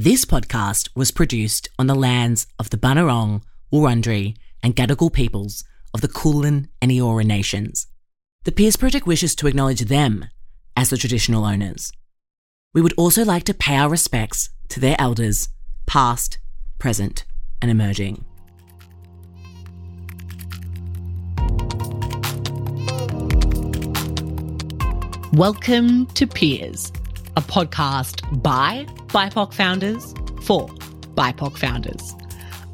This podcast was produced on the lands of the Bunurong, Wurundjeri, and Gadigal peoples of the Kulin and Eora nations. The Peers Project wishes to acknowledge them as the traditional owners. We would also like to pay our respects to their elders, past, present, and emerging. Welcome to Peers, a podcast by BIPOC founders for BIPOC founders.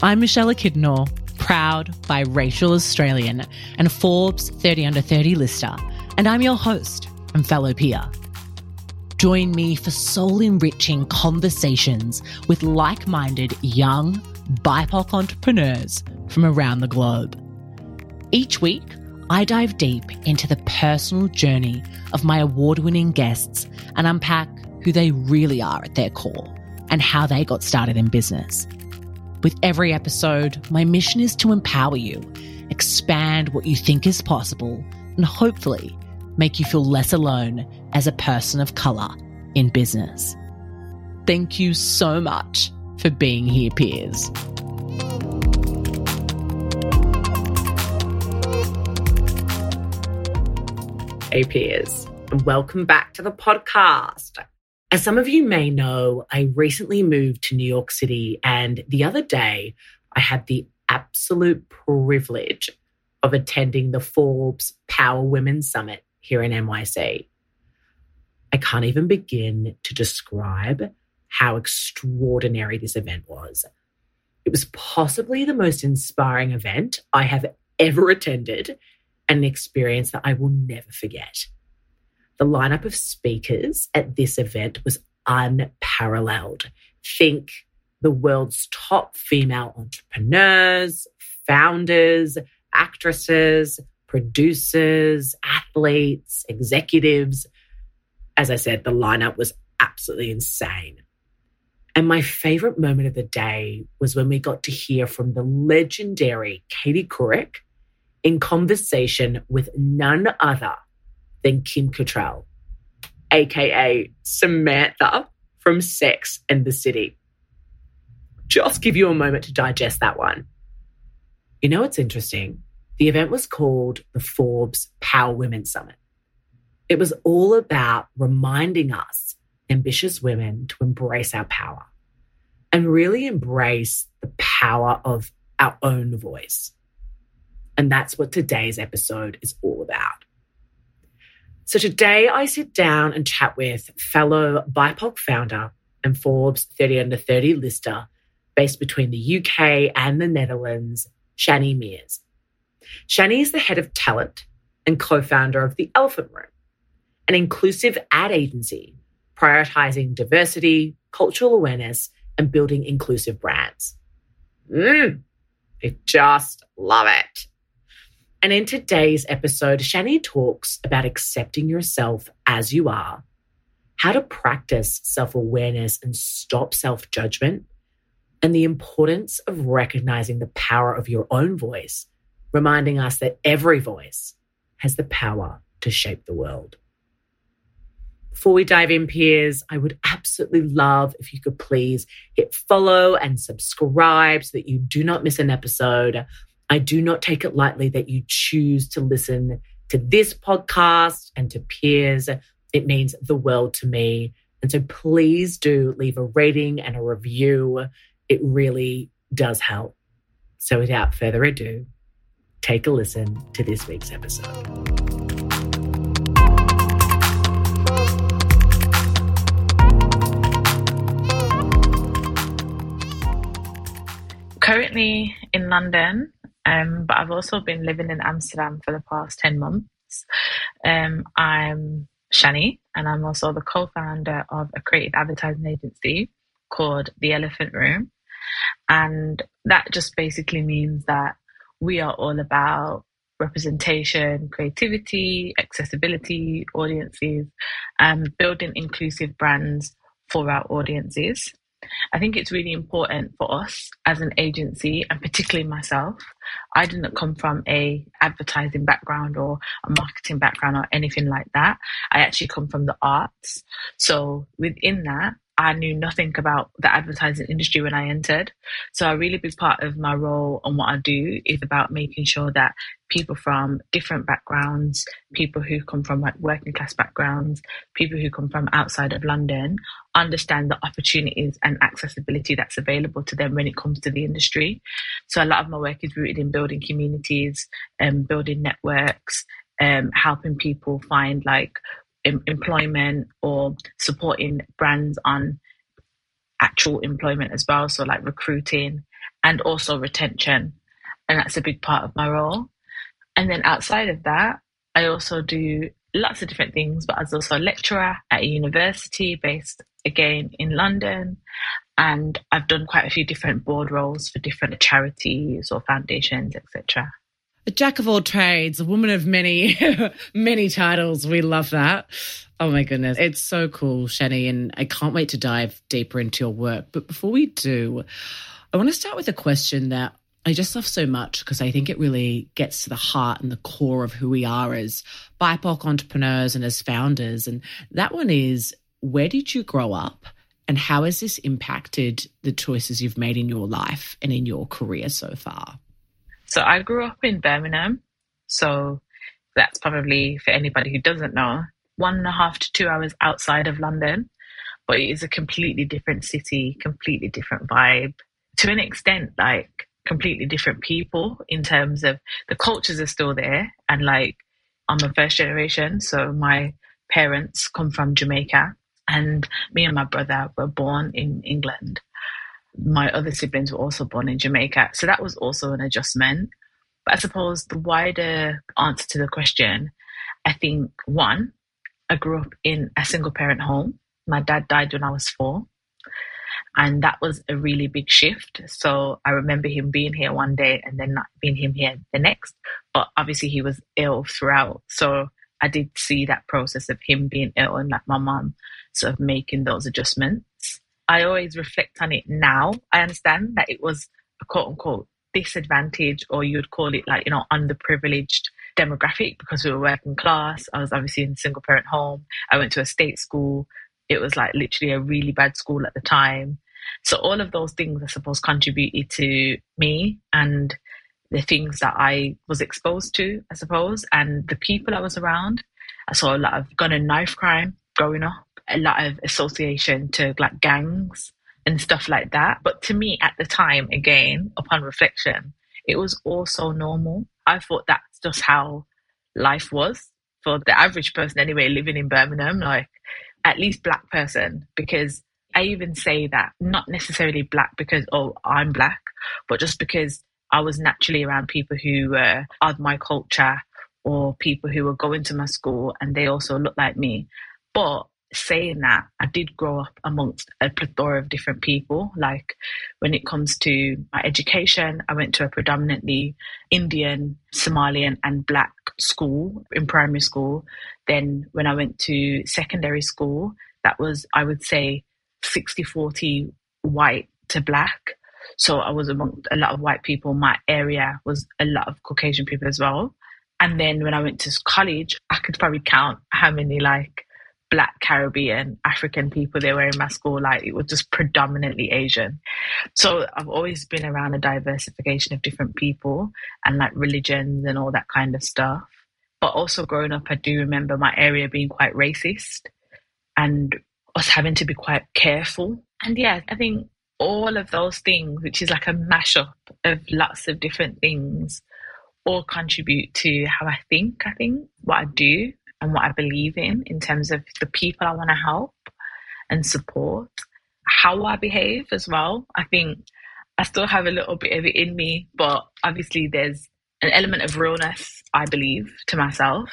I'm Michelle Eskandar, proud biracial Australian and Forbes 30 under 30 lister, and I'm your host and fellow peer. Join me for soul enriching conversations with like minded young BIPOC entrepreneurs from around the globe. Each week, I dive deep into the personal journey of my award winning guests and unpack who they really are at their core and how they got started in business. With every episode, my mission is to empower you, expand what you think is possible, and hopefully make you feel less alone as a person of colour in business. Thank you so much for being here, peers. Hey, peers, and welcome back to the podcast. As some of you may know, I recently moved to New York City, and the other day I had the absolute privilege of attending the Forbes Power Women Summit here in NYC. I can't even begin to describe how extraordinary this event was. It was possibly the most inspiring event I have ever attended and an experience that I will never forget. The lineup of speakers at this event was unparalleled. Think the world's top female entrepreneurs, founders, actresses, producers, athletes, executives. As I said, the lineup was absolutely insane. And my favorite moment of the day was when we got to hear from the legendary Katie Couric in conversation with none other than Kim Cattrall, aka Samantha from Sex and the City. Just give you a moment to digest that one. You know what's interesting? The event was called the Forbes Power Women Summit. It was all about reminding us, ambitious women, to embrace our power and really embrace the power of our own voice. And that's what today's episode is all about. So today I sit down and chat with fellow BIPOC founder and Forbes 30 under 30 lister based between the UK and the Netherlands, Shannie Mears. Shannie is the head of talent and co-founder of The Elephant Room, an inclusive ad agency prioritizing diversity, cultural awareness, and building inclusive brands. Mm, I just love it. And in today's episode, Shannie talks about accepting yourself as you are, how to practice self awareness and stop self judgment, and the importance of recognizing the power of your own voice, reminding us that every voice has the power to shape the world. Before we dive in, peers, I would absolutely love if you could please hit follow and subscribe so that you do not miss an episode. I do not take it lightly that you choose to listen to this podcast and to peers. It means the world to me. And so please do leave a rating and a review. It really does help. So without further ado, take a listen to this week's episode. currently in London um, but I've also been living in Amsterdam for the past 10 months. Um, I'm Shannie, and I'm also the co founder of a creative advertising agency called The Elephant Room. And that just basically means that we are all about representation, creativity, accessibility, audiences, and building inclusive brands for our audiences. I think it's really important for us as an agency and particularly myself. I didn't come from a advertising background or a marketing background or anything like that. I actually come from the arts. So within that, I knew nothing about the advertising industry when I entered. So a really big part of my role and what I do is about making sure that people from different backgrounds, people who come from like working class backgrounds, people who come from outside of London, understand the opportunities and accessibility that's available to them when it comes to the industry. So a lot of my work is rooted in building communities and um, building networks, um, helping people find like em- employment or supporting brands on actual employment as well. So, like recruiting and also retention. And that's a big part of my role. And then outside of that, I also do lots of different things, but I was also a lecturer at a university based again in London. And I've done quite a few different board roles for different charities or foundations, etc. A jack of all trades, a woman of many, many titles. We love that. Oh my goodness. It's so cool, Shannie, and I can't wait to dive deeper into your work. But before we do, I want to start with a question that I just love so much because I think it really gets to the heart and the core of who we are as BIPOC entrepreneurs and as founders. And that one is where did you grow up? And how has this impacted the choices you've made in your life and in your career so far? So I grew up in Birmingham. So that's probably for anybody who doesn't know, one and a half to two hours outside of London. But it is a completely different city, completely different vibe. To an extent, like completely different people in terms of the cultures are still there. And like I'm a first generation, so my parents come from Jamaica, and me and my brother were born in England my other siblings were also born in Jamaica. So that was also an adjustment. But I suppose the wider answer to the question, I think one, I grew up in a single parent home. My dad died when I was four. And that was a really big shift. So I remember him being here one day and then not being him here the next. But obviously he was ill throughout. So I did see that process of him being ill and like my mom sort of making those adjustments. I always reflect on it now. I understand that it was a quote unquote disadvantage, or you would call it like, you know, underprivileged demographic because we were working class. I was obviously in a single parent home. I went to a state school. It was like literally a really bad school at the time. So all of those things, I suppose, contributed to me and the things that I was exposed to, I suppose, and the people I was around. I saw a lot of gun and knife crime growing up a lot of association to like gangs and stuff like that. But to me at the time, again, upon reflection, it was all so normal. I thought that's just how life was for the average person anyway, living in Birmingham, like at least black person, because I even say that not necessarily black because, oh, I'm black, but just because I was naturally around people who were of my culture or people who were going to my school and they also looked like me. But saying that, I did grow up amongst a plethora of different people. Like when it comes to my education, I went to a predominantly Indian, Somalian, and Black school in primary school. Then when I went to secondary school, that was, I would say, 60 40 white to black. So I was among a lot of white people. My area was a lot of Caucasian people as well. And then when I went to college, I could probably count how many like black Caribbean African people they were in my school, like it was just predominantly Asian. So I've always been around a diversification of different people and like religions and all that kind of stuff. But also growing up, I do remember my area being quite racist and us having to be quite careful. And yeah, I think all of those things, which is like a mashup of lots of different things, all contribute to how I think, I think, what I do and what I believe in, in terms of the people I want to help and support, how I behave as well. I think I still have a little bit of it in me, but obviously there's an element of realness, I believe, to myself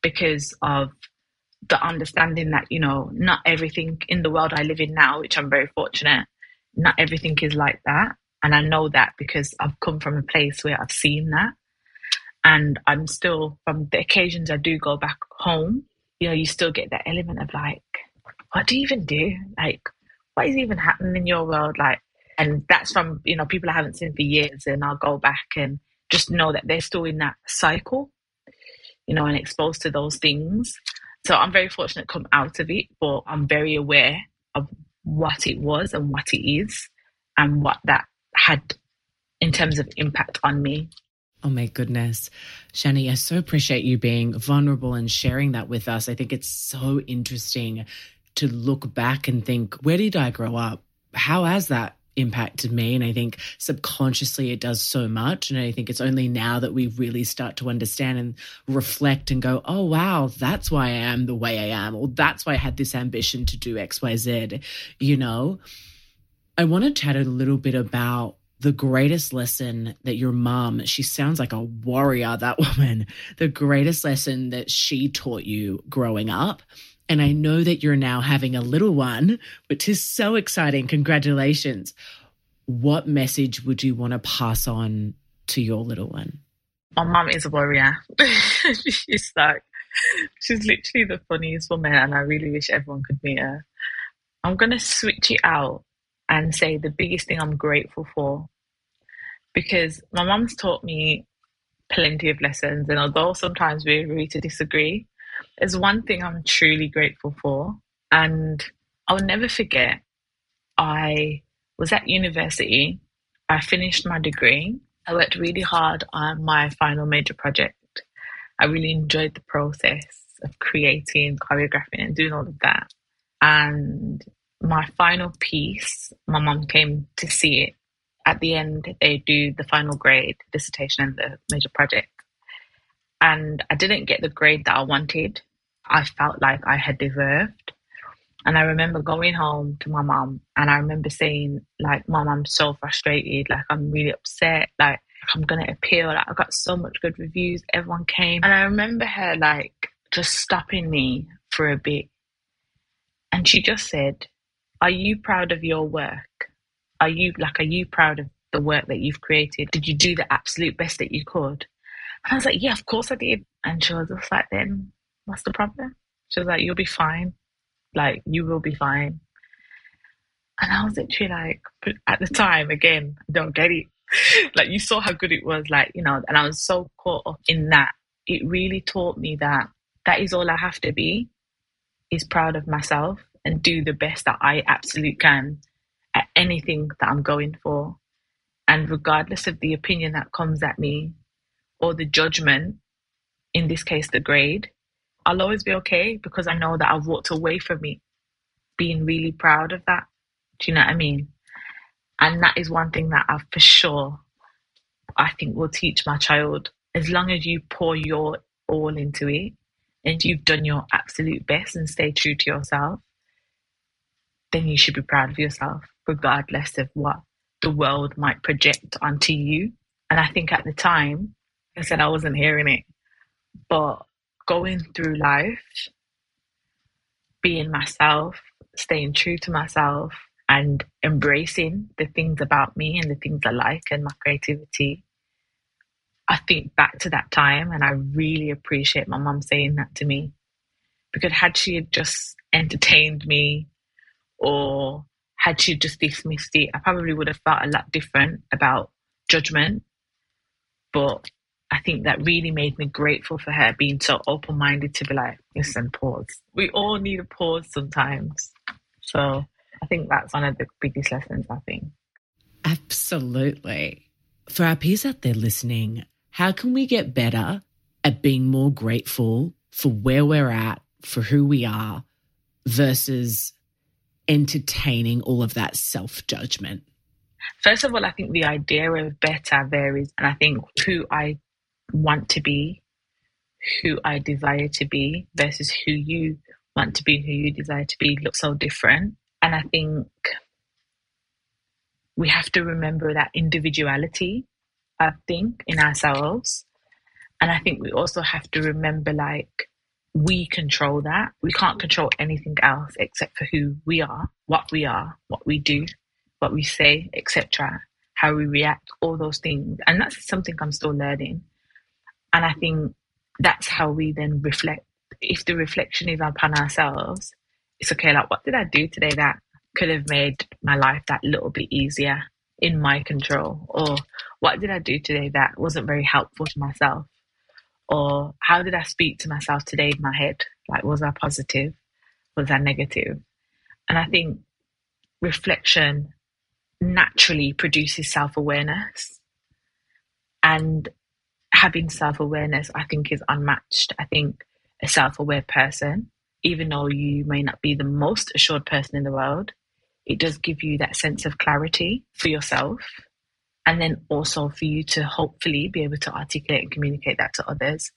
because of the understanding that, you know, not everything in the world I live in now, which I'm very fortunate, not everything is like that. And I know that because I've come from a place where I've seen that and I'm still from the occasions I do go back home, you know, you still get that element of like, what do you even do? Like, what is even happening in your world? Like, and that's from, you know, people I haven't seen for years and I'll go back and just know that they're still in that cycle, you know, and exposed to those things. So I'm very fortunate to come out of it, but I'm very aware of what it was and what it is and what that had in terms of impact on me. Oh my goodness. Shannie, I so appreciate you being vulnerable and sharing that with us. I think it's so interesting to look back and think, where did I grow up? How has that impacted me? And I think subconsciously it does so much. And I think it's only now that we really start to understand and reflect and go, oh, wow, that's why I am the way I am, or that's why I had this ambition to do XYZ, you know? I want to chat a little bit about the greatest lesson that your mom, she sounds like a warrior, that woman, the greatest lesson that she taught you growing up. And I know that you're now having a little one, which is so exciting. Congratulations. What message would you want to pass on to your little one? My mom is a warrior. she's like, she's literally the funniest woman, and I really wish everyone could meet her. I'm going to switch it out and say the biggest thing I'm grateful for because my mum's taught me plenty of lessons, and although sometimes we agree to disagree, there's one thing I'm truly grateful for, and I'll never forget. I was at university. I finished my degree. I worked really hard on my final major project. I really enjoyed the process of creating, choreographing, and doing all of that. And my final piece, my mum came to see it at the end they do the final grade, dissertation and the major project. And I didn't get the grade that I wanted. I felt like I had deserved. And I remember going home to my mom and I remember saying, like, Mom, I'm so frustrated. Like, I'm really upset. Like, I'm to appeal. Like, I got so much good reviews. Everyone came. And I remember her, like, just stopping me for a bit. And she just said, Are you proud of your work? Are you like are you proud of the work that you've created? Did you do the absolute best that you could? And I was like, yeah, of course I did. And she was just like, then what's the problem? She was like, you'll be fine. Like, you will be fine. And I was literally like, at the time, again, don't get it. like, you saw how good it was, like, you know, and I was so caught up in that. It really taught me that that is all I have to be, is proud of myself and do the best that I absolutely can at anything that I'm going for. And regardless of the opinion that comes at me or the judgment, in this case, the grade, I'll always be okay because I know that I've walked away from it being really proud of that. Do you know what I mean? And that is one thing that I for sure I think will teach my child. As long as you pour your all into it and you've done your absolute best and stay true to yourself, then you should be proud of yourself regardless of what the world might project onto you. And I think at the time, I said I wasn't hearing it, but going through life, being myself, staying true to myself, and embracing the things about me and the things I like and my creativity. I think back to that time and I really appreciate my mum saying that to me. Because had she had just entertained me or had she just dismissed it, I probably would have felt a lot different about judgment. But I think that really made me grateful for her being so open minded to be like, listen, pause. We all need a pause sometimes. So I think that's one of the biggest lessons, I think. Absolutely. For our peers out there listening, how can we get better at being more grateful for where we're at, for who we are, versus entertaining all of that self judgment? First of all, I think the idea of better varies, and I think who I want to be, who I desire to be, versus who you want to be who you desire to be looks so different. And I think we have to remember that individuality, I think, in ourselves. And I think we also have to remember like we control that. We can't control anything else except for who we are, what we are, what we do, what we say, etc., how we react, all those things. And that's something I'm still learning. And I think that's how we then reflect. If the reflection is upon ourselves, it's okay, like, what did I do today that could have made my life that little bit easier in my control? Or what did I do today that wasn't very helpful to myself? Or how did I speak to myself today in my head? Like, was I positive? Was I negative? And I think reflection naturally produces self awareness. And having self awareness, I think, is unmatched. I think a self aware person, even though you may not be the most assured person in the world, it does give you that sense of clarity for yourself. And then also for you to hopefully be able to articulate and communicate that to others.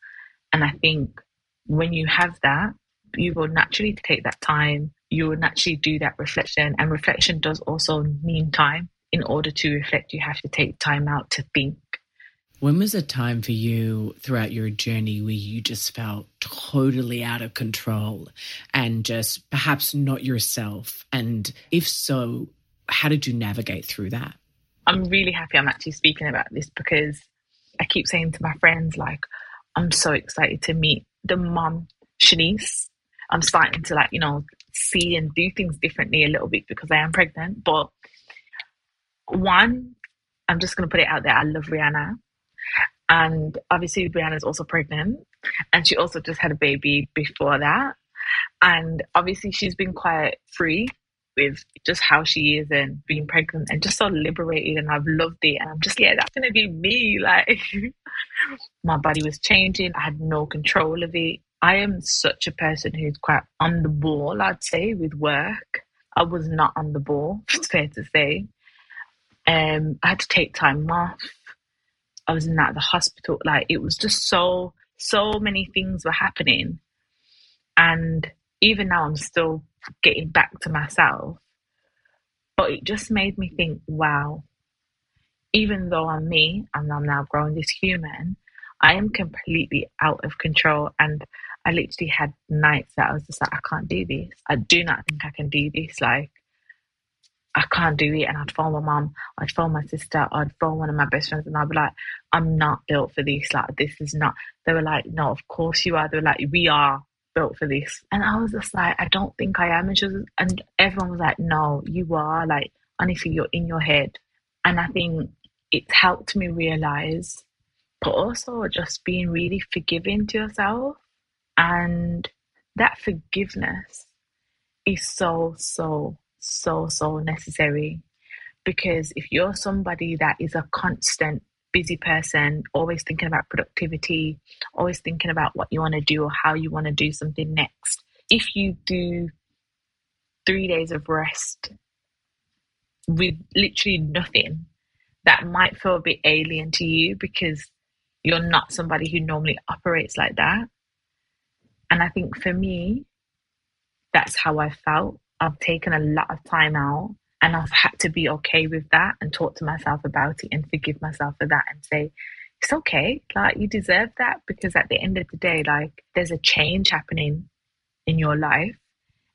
And I think when you have that, you will naturally take that time. You will naturally do that reflection. And reflection does also mean time. In order to reflect, you have to take time out to think. When was a time for you throughout your journey where you just felt totally out of control and just perhaps not yourself? And if so, how did you navigate through that? I'm really happy I'm actually speaking about this because I keep saying to my friends, like, I'm so excited to meet the mom, Shanice. I'm starting to like, you know, see and do things differently a little bit because I am pregnant. But one, I'm just gonna put it out there, I love Rihanna. And obviously Rihanna is also pregnant. And she also just had a baby before that. And obviously she's been quite free with just how she is and being pregnant and just so liberated and I've loved it. And I'm just yeah that's gonna be me like my body was changing. I had no control of it. I am such a person who's quite on the ball I'd say with work. I was not on the ball it's fair to say. Um I had to take time off. I was in at the hospital. Like it was just so so many things were happening. And even now I'm still getting back to myself. But it just made me think, wow, even though I'm me and I'm now growing this human, I am completely out of control. And I literally had nights that I was just like, I can't do this. I do not think I can do this. Like, I can't do it. And I'd phone my mom, I'd phone my sister, I'd phone one of my best friends, and I'd be like, I'm not built for this. Like, this is not. They were like, No, of course you are. They were like, We are built for this. And I was just like, I don't think I am. And, was, and everyone was like, no, you are. Like, honestly, you're in your head. And I think it's helped me realize, but also just being really forgiving to yourself. And that forgiveness is so, so, so, so necessary. Because if you're somebody that is a constant busy person, always thinking about productivity, always thinking about what you want to do or how you want to do something next. If you do three days of rest with literally nothing, that might feel a bit alien to you because you're not somebody who normally operates like that. And I think for me, that's how I felt. I've taken a lot of time out and I've had to be okay with that and talk to myself about it and forgive myself for that and say, it's okay. Like, you deserve that because at the end of the day, like, there's a change happening in your life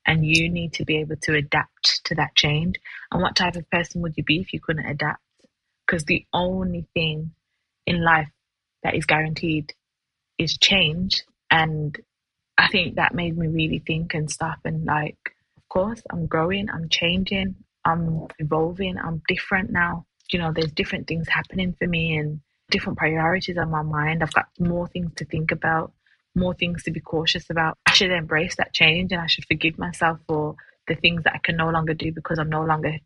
and you need to be able to adapt to that change. And what type of person would you be if you couldn't adapt? Because the only thing in life that is guaranteed is change. And I think that made me really think and stuff. And like, of course, I'm growing, I'm changing, I'm evolving, I'm different now. You know, there's different things happening for me and different priorities on my mind. I've got more things to think about, more things to be cautious about. I should embrace that change and I should forgive myself for the things that I can no longer do because I'm no longer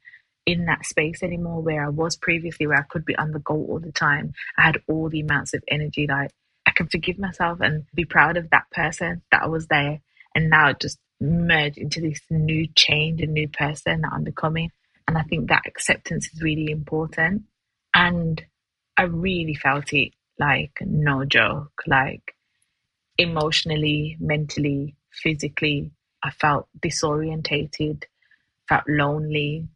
in that space anymore where I was previously, where I could be on the go all the time. I had all the amounts of energy. Like I can forgive myself and be proud of that person that was there. And now just merge into this new change, a new person that I'm becoming. And I think that acceptance is really important. And I really felt it like no joke, like emotionally, mentally, physically. I felt disorientated, felt lonely.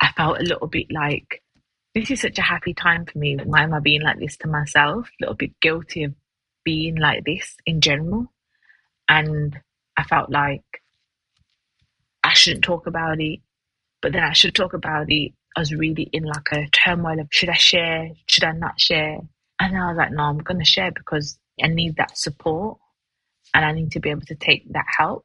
I felt a little bit like this is such a happy time for me. Why am I being like this to myself? A little bit guilty of being like this in general. And I felt like I shouldn't talk about it, but then I should talk about it. I was really in like a turmoil of should I share, should I not share? And I was like, no, I'm going to share because I need that support and I need to be able to take that help.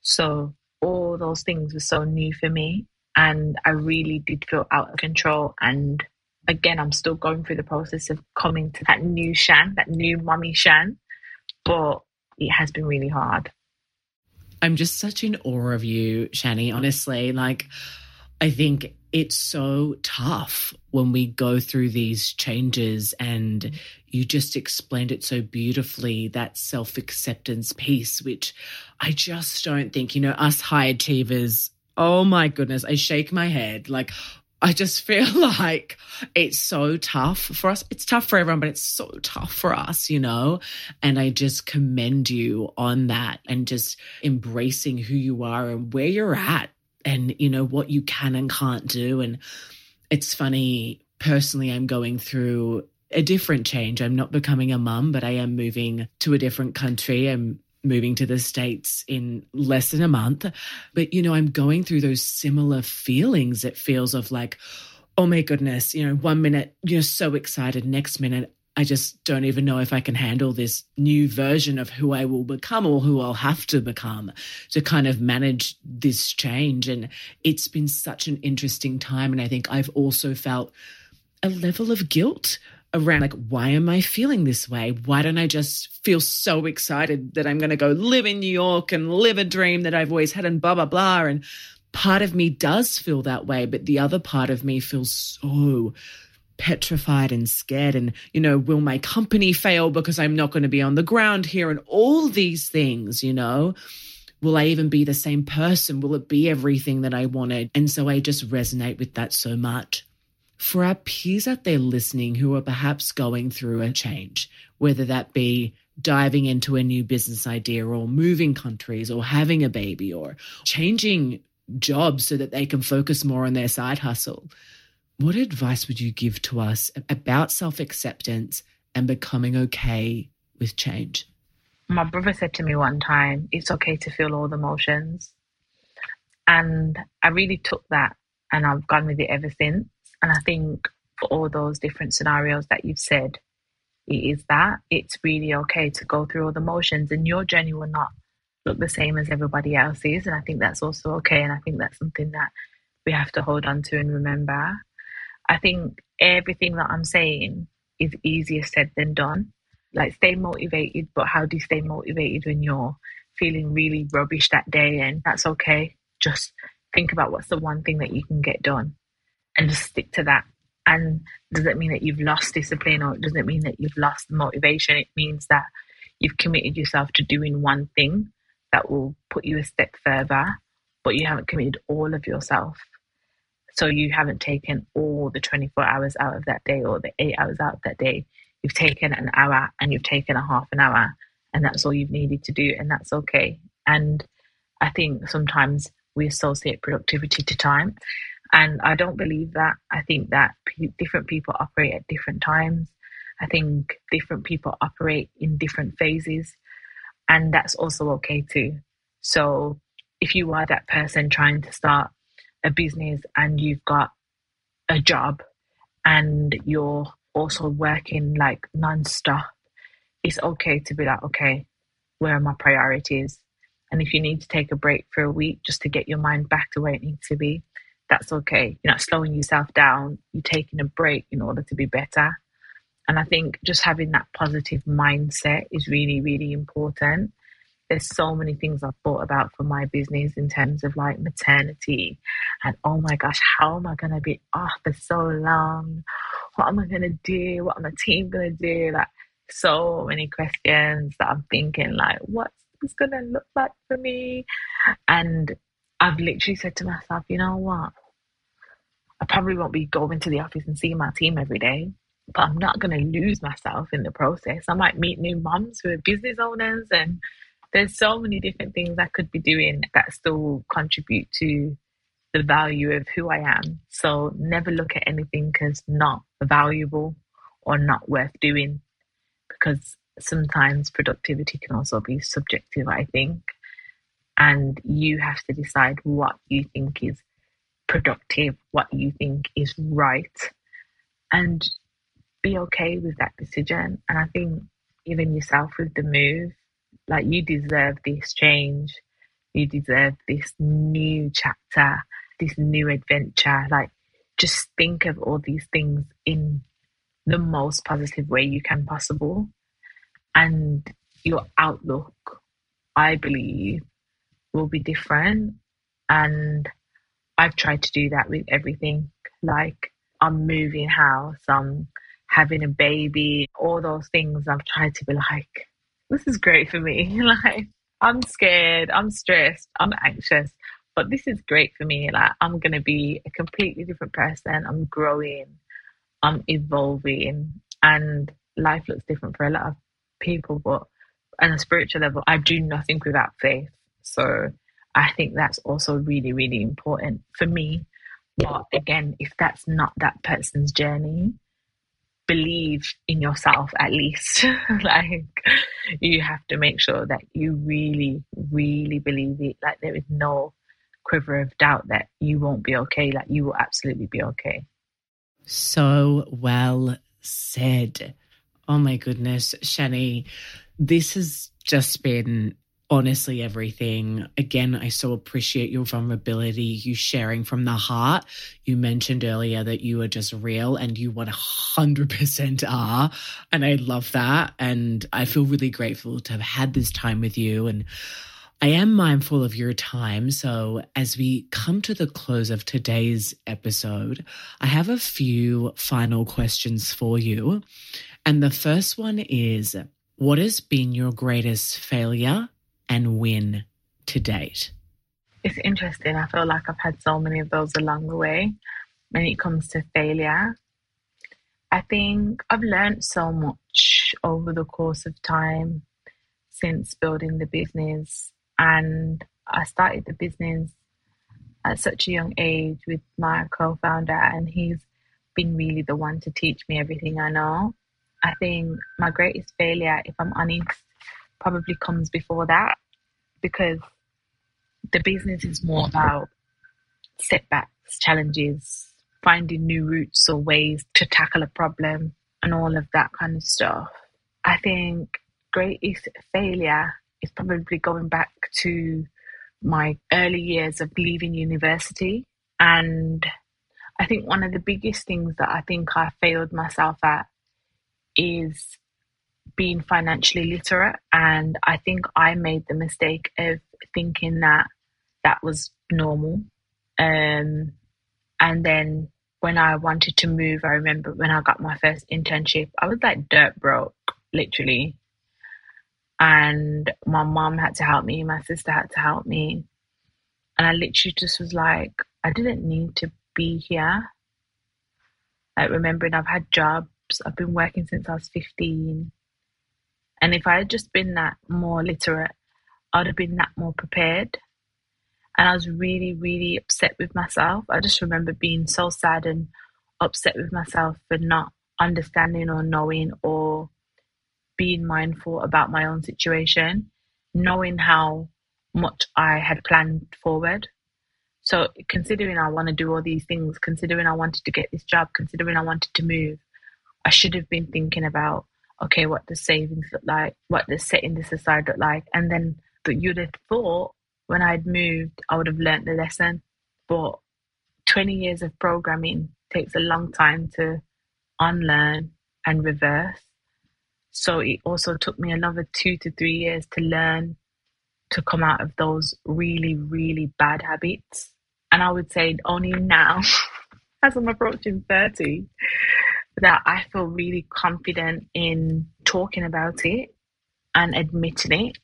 So all those things were so new for me and I really did feel out of control. And again, I'm still going through the process of coming to that new Shan, that new mommy Shan, but it has been really hard. I'm just such in awe of you, Shannie, honestly. Like, I think it's so tough when we go through these changes and you just explained it so beautifully that self acceptance piece, which I just don't think, you know, us high achievers, oh my goodness, I shake my head. Like, I just feel like it's so tough for us. It's tough for everyone, but it's so tough for us, you know? And I just commend you on that and just embracing who you are and where you're at and you know what you can and can't do and it's funny personally i'm going through a different change i'm not becoming a mum but i am moving to a different country i'm moving to the states in less than a month but you know i'm going through those similar feelings it feels of like oh my goodness you know one minute you're so excited next minute I just don't even know if I can handle this new version of who I will become or who I'll have to become to kind of manage this change. And it's been such an interesting time. And I think I've also felt a level of guilt around like, why am I feeling this way? Why don't I just feel so excited that I'm going to go live in New York and live a dream that I've always had and blah, blah, blah. And part of me does feel that way, but the other part of me feels so petrified and scared. And you know will my company fail because i'm not going to be on the ground here? And all these things you know? Will i even be the same person? Will it be everything that i wanted? And so i just resonate with that so much for our peers out there listening who are perhaps going through a change whether that be diving into a new business idea or moving countries or having a baby or changing jobs so that they can focus more on their side hustle what advice would you give to us about self acceptance and becoming okay with change? My brother said to me one time, it's okay to feel all the emotions. And I really took that and I've gone with it ever since. And I think for all those different scenarios that you've said, it is that it's really okay to go through all the motions and your journey will not look the same as everybody else's. And I think that's also okay. And I think that's something that we have to hold on to and remember. I think everything that I'm saying is easier said than done. Like stay motivated, but how do you stay motivated when you're feeling really rubbish that day? And that's okay. Just think about what's the one thing that you can get done and just stick to that. And does it mean that you've lost discipline or does it mean that you've lost motivation? It means that you've committed yourself to doing one thing that will put you a step further, but you haven't committed all of yourself. So you haven't taken all the 24 hours out of that day or the eight hours out of that day. You've taken an hour and you've taken a half an hour, and that's all you've needed to do, and that's okay. And I think sometimes we associate productivity to time, and I don't believe that. I think that p- different people operate at different times. I think different people operate in different phases, and that's also okay too. So if you are that person trying to start a business and you've got a job and you're also working like non-stop it's okay to be like okay where are my priorities and if you need to take a break for a week just to get your mind back to where it needs to be that's okay you're not slowing yourself down you're taking a break in order to be better and i think just having that positive mindset is really really important there's so many things I've thought about for my business in terms of like maternity and oh my gosh, how am I going to be off for so long? What am I going to do? What am my team going to do? Like so many questions that I'm thinking like, what's this going to look like for me? And I've literally said to myself, you know what? I probably won't be going to the office and seeing my team every day, but I'm not going to lose myself in the process. I might meet new moms who are business owners and there's so many different things I could be doing that still contribute to the value of who I am. So never look at anything as not valuable or not worth doing because sometimes productivity can also be subjective, I think. And you have to decide what you think is productive, what you think is right, and be okay with that decision. And I think even yourself with the move, like you deserve this change. You deserve this new chapter, this new adventure. Like just think of all these things in the most positive way you can possible. And your outlook, I believe, will be different. And I've tried to do that with everything. Like I'm moving house, I'm having a baby, all those things. I've tried to be like, this is great for me. like I'm scared, I'm stressed, I'm anxious, but this is great for me. Like I'm gonna be a completely different person. I'm growing, I'm evolving, and life looks different for a lot of people. But on a spiritual level, I do nothing without faith. So I think that's also really, really important for me. But again, if that's not that person's journey, believe in yourself at least. like you have to make sure that you really, really believe it. Like there is no quiver of doubt that you won't be okay. Like you will absolutely be okay. So well said. Oh my goodness, Shannie, this has just been honestly everything. Again, I so appreciate your vulnerability, you sharing from the heart. You mentioned earlier that you are just real and you 100% are. And I love that. And I feel really grateful to have had this time with you. And I am mindful of your time. So, as we come to the close of today's episode, I have a few final questions for you. And the first one is What has been your greatest failure and win to date? It's interesting. I feel like I've had so many of those along the way when it comes to failure. I think I've learned so much over the course of time since building the business. And I started the business at such a young age with my co founder, and he's been really the one to teach me everything I know. I think my greatest failure, if I'm honest, probably comes before that because the business is more about setbacks, challenges, finding new routes or ways to tackle a problem, and all of that kind of stuff. I think greatest failure is probably going back to my early years of leaving university. And I think one of the biggest things that I think I failed myself at is being financially literate. And I think I made the mistake of thinking that that was normal. Um, and then when I wanted to move, I remember when I got my first internship, I was like dirt broke, literally. And my mom had to help me, my sister had to help me. And I literally just was like, I didn't need to be here. Like remembering I've had jobs, I've been working since I was 15. And if I had just been that more literate, I'd have been that more prepared. And I was really, really upset with myself. I just remember being so sad and upset with myself for not understanding or knowing or being mindful about my own situation, knowing how much I had planned forward. So, considering I want to do all these things, considering I wanted to get this job, considering I wanted to move, I should have been thinking about okay, what the savings look like? What the setting this aside look like? And then but you'd have thought when I'd moved, I would have learnt the lesson. But 20 years of programming takes a long time to unlearn and reverse. So it also took me another two to three years to learn to come out of those really, really bad habits. And I would say only now, as I'm approaching 30, that I feel really confident in talking about it and admitting it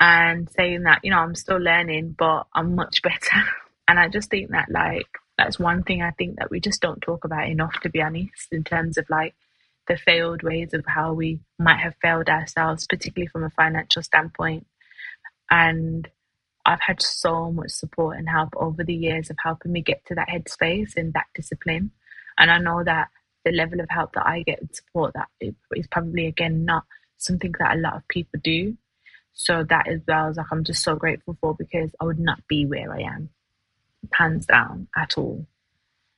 and saying that, you know, I'm still learning, but I'm much better. And I just think that, like, that's one thing I think that we just don't talk about enough, to be honest, in terms of like the failed ways of how we might have failed ourselves, particularly from a financial standpoint. And I've had so much support and help over the years of helping me get to that headspace and that discipline. And I know that the level of help that I get and support that is probably again not something that a lot of people do. So that as well is like I'm just so grateful for because I would not be where I am, hands down at all.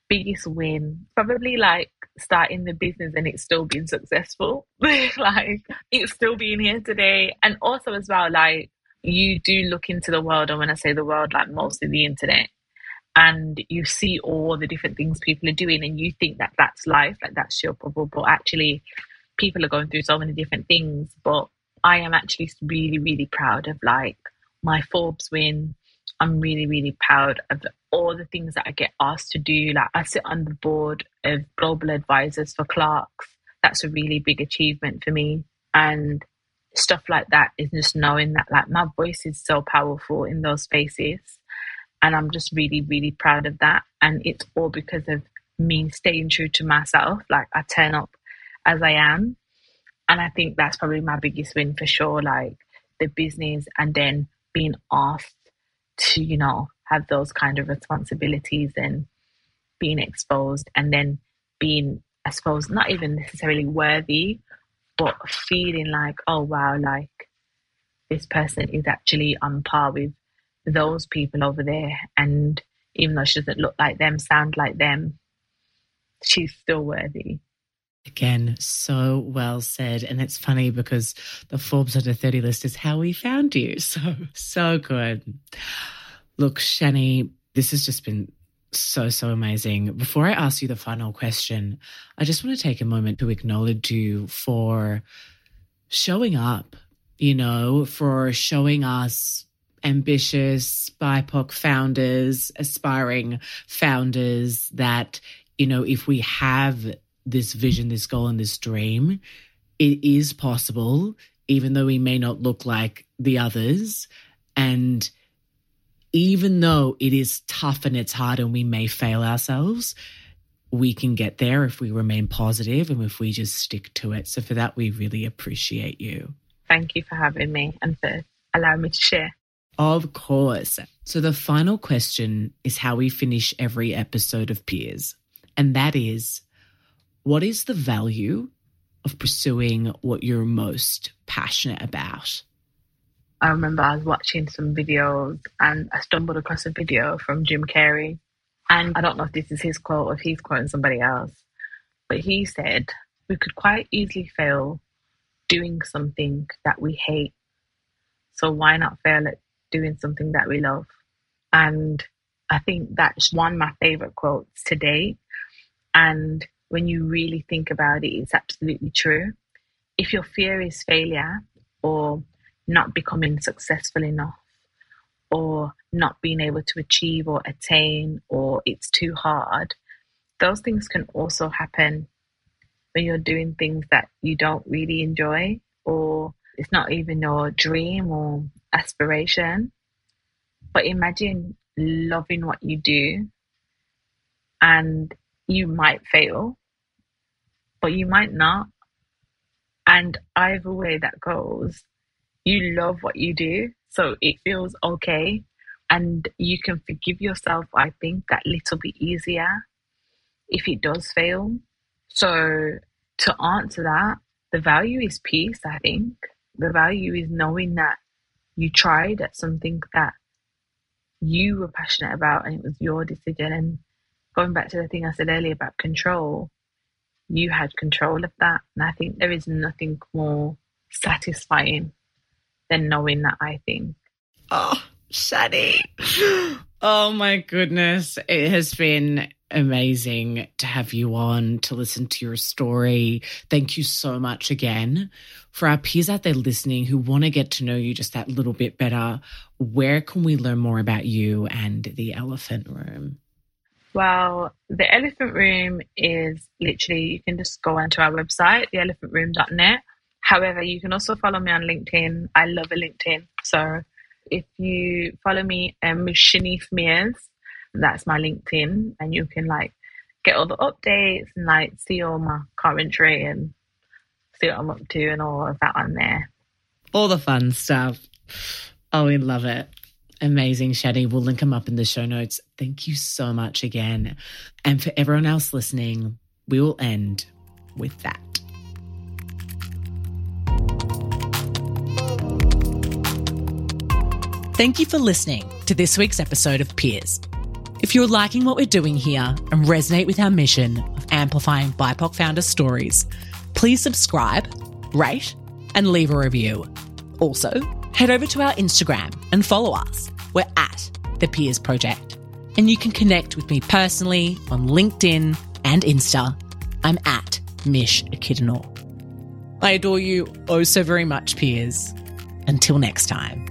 Biggest win, probably like starting the business and it's still being successful. like it's still being here today. And also as well, like you do look into the world, and when I say the world, like mostly the internet, and you see all the different things people are doing and you think that that's life like that's your bubble but actually people are going through so many different things but i am actually really really proud of like my forbes win I'm really, really proud of all the things that I get asked to do. Like I sit on the board of global advisors for Clarks. That's a really big achievement for me. And stuff like that is just knowing that like my voice is so powerful in those spaces. And I'm just really, really proud of that. And it's all because of me staying true to myself. Like I turn up as I am. And I think that's probably my biggest win for sure. Like the business and then being asked to, you know, have those kind of responsibilities and being exposed and then being, I suppose, not even necessarily worthy, but feeling like, oh wow, like this person is actually on par with those people over there. And even though she doesn't look like them, sound like them, she's still worthy. Again, so well said. And it's funny because the Forbes under 30 list is how we found you. So, so good. Look, Shannie, this has just been so, so amazing. Before I ask you the final question, I just want to take a moment to acknowledge you for showing up, you know, for showing us ambitious BIPOC founders, aspiring founders that, you know, if we have this vision, this goal, and this dream, it is possible, even though we may not look like the others. And even though it is tough and it's hard and we may fail ourselves, we can get there if we remain positive and if we just stick to it. So, for that, we really appreciate you. Thank you for having me and for allowing me to share. Of course. So, the final question is how we finish every episode of Peers. And that is what is the value of pursuing what you're most passionate about? I remember I was watching some videos and I stumbled across a video from Jim Carrey. And I don't know if this is his quote or if he's quoting somebody else, but he said, We could quite easily fail doing something that we hate. So why not fail at doing something that we love? And I think that's one of my favorite quotes today. And when you really think about it, it's absolutely true. If your fear is failure or not becoming successful enough or not being able to achieve or attain or it's too hard, those things can also happen when you're doing things that you don't really enjoy or it's not even your dream or aspiration. But imagine loving what you do and you might fail, but you might not. And either way that goes, you love what you do, so it feels okay. And you can forgive yourself, I think, that little bit easier if it does fail. So, to answer that, the value is peace, I think. The value is knowing that you tried at something that you were passionate about and it was your decision. And going back to the thing I said earlier about control, you had control of that. And I think there is nothing more satisfying than knowing that I think. Oh, Shannie. Oh my goodness. It has been amazing to have you on to listen to your story. Thank you so much again. For our peers out there listening who want to get to know you just that little bit better, where can we learn more about you and the Elephant Room? Well, the Elephant Room is literally, you can just go onto our website, theelephantroom.net However, you can also follow me on LinkedIn. I love a LinkedIn. So if you follow me, um, Shanice Mears, that's my LinkedIn, and you can like get all the updates and like see all my commentary and see what I'm up to and all of that on there. All the fun stuff. Oh, we love it. Amazing, Shannie. We'll link them up in the show notes. Thank you so much again. And for everyone else listening, we will end with that. Thank you for listening to this week's episode of Peers. If you're liking what we're doing here and resonate with our mission of amplifying BIPOC founder stories, please subscribe, rate, and leave a review. Also, head over to our Instagram and follow us. We're at The Peers Project. And you can connect with me personally on LinkedIn and Insta. I'm at Mish Akidinor. I adore you oh so very much, peers. Until next time.